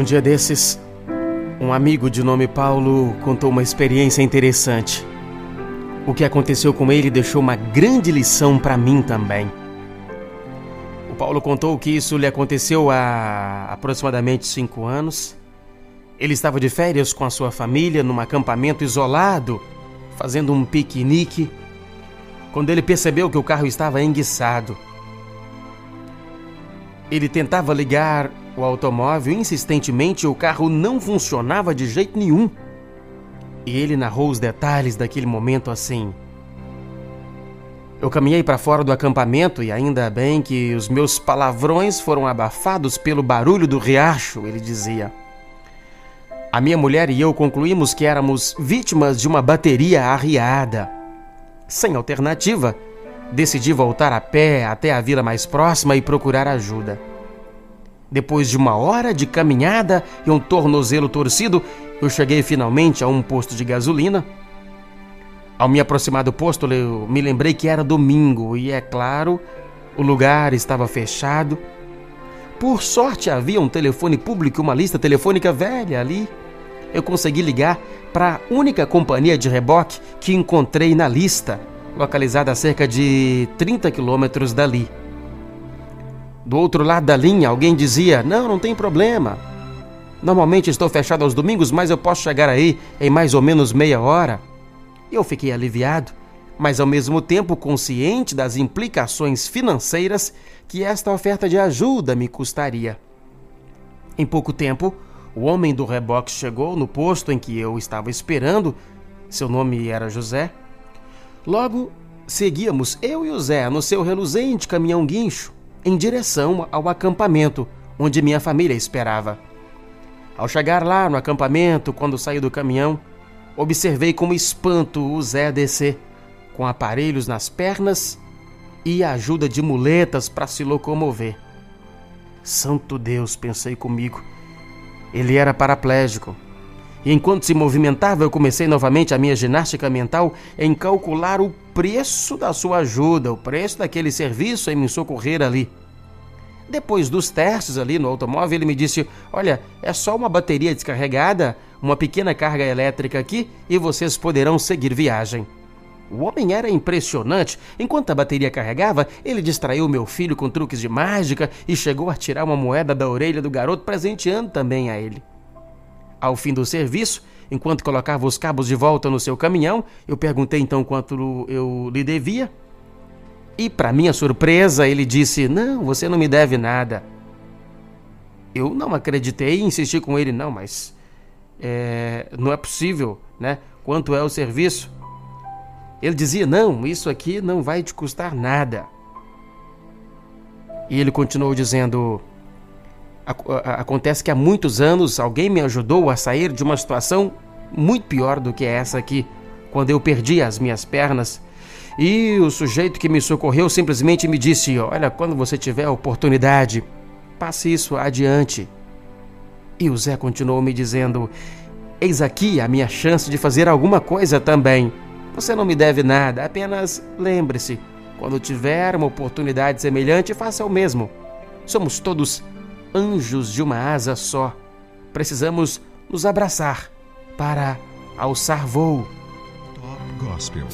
Um dia desses, um amigo de nome Paulo contou uma experiência interessante. O que aconteceu com ele deixou uma grande lição para mim também. O Paulo contou que isso lhe aconteceu há aproximadamente cinco anos. Ele estava de férias com a sua família num acampamento isolado, fazendo um piquenique, quando ele percebeu que o carro estava enguiçado. Ele tentava ligar o automóvel insistentemente o carro não funcionava de jeito nenhum. E ele narrou os detalhes daquele momento assim. Eu caminhei para fora do acampamento e ainda bem que os meus palavrões foram abafados pelo barulho do riacho, ele dizia. A minha mulher e eu concluímos que éramos vítimas de uma bateria arriada. Sem alternativa, decidi voltar a pé até a vila mais próxima e procurar ajuda. Depois de uma hora de caminhada e um tornozelo torcido, eu cheguei finalmente a um posto de gasolina. Ao me aproximar do posto, eu me lembrei que era domingo e, é claro, o lugar estava fechado. Por sorte, havia um telefone público e uma lista telefônica velha ali. Eu consegui ligar para a única companhia de reboque que encontrei na lista, localizada a cerca de 30 quilômetros dali. Do outro lado da linha, alguém dizia: Não, não tem problema. Normalmente estou fechado aos domingos, mas eu posso chegar aí em mais ou menos meia hora. Eu fiquei aliviado, mas ao mesmo tempo consciente das implicações financeiras que esta oferta de ajuda me custaria. Em pouco tempo, o homem do reboque chegou no posto em que eu estava esperando. Seu nome era José. Logo, seguíamos eu e o Zé no seu reluzente caminhão guincho em direção ao acampamento onde minha família esperava. Ao chegar lá no acampamento, quando saí do caminhão, observei com espanto o Zé descer, com aparelhos nas pernas e a ajuda de muletas para se locomover. Santo Deus, pensei comigo. Ele era paraplégico. E enquanto se movimentava, eu comecei novamente a minha ginástica mental em calcular o preço da sua ajuda, o preço daquele serviço em me socorrer ali. Depois dos testes ali no automóvel, ele me disse: Olha, é só uma bateria descarregada, uma pequena carga elétrica aqui e vocês poderão seguir viagem. O homem era impressionante. Enquanto a bateria carregava, ele distraiu meu filho com truques de mágica e chegou a tirar uma moeda da orelha do garoto, presenteando também a ele. Ao fim do serviço, enquanto colocava os cabos de volta no seu caminhão, eu perguntei então quanto eu lhe devia. E, para minha surpresa, ele disse: Não, você não me deve nada. Eu não acreditei e insisti com ele: Não, mas é, não é possível, né? Quanto é o serviço? Ele dizia: Não, isso aqui não vai te custar nada. E ele continuou dizendo: Acontece que há muitos anos alguém me ajudou a sair de uma situação muito pior do que essa aqui, quando eu perdi as minhas pernas. E o sujeito que me socorreu simplesmente me disse: Olha, quando você tiver a oportunidade, passe isso adiante. E o Zé continuou me dizendo: Eis aqui a minha chance de fazer alguma coisa também. Você não me deve nada, apenas lembre-se: quando tiver uma oportunidade semelhante, faça o mesmo. Somos todos anjos de uma asa só. Precisamos nos abraçar para alçar voo. Top Gospel.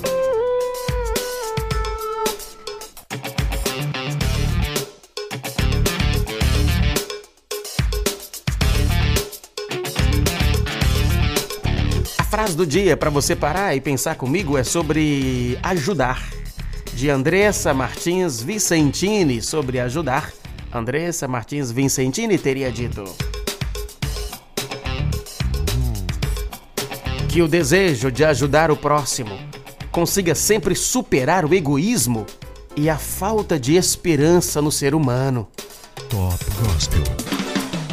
Frase do dia para você parar e pensar comigo é sobre ajudar. De Andressa Martins Vicentini sobre ajudar. Andressa Martins Vincentini teria dito. Que o desejo de ajudar o próximo consiga sempre superar o egoísmo e a falta de esperança no ser humano. Top Gospel.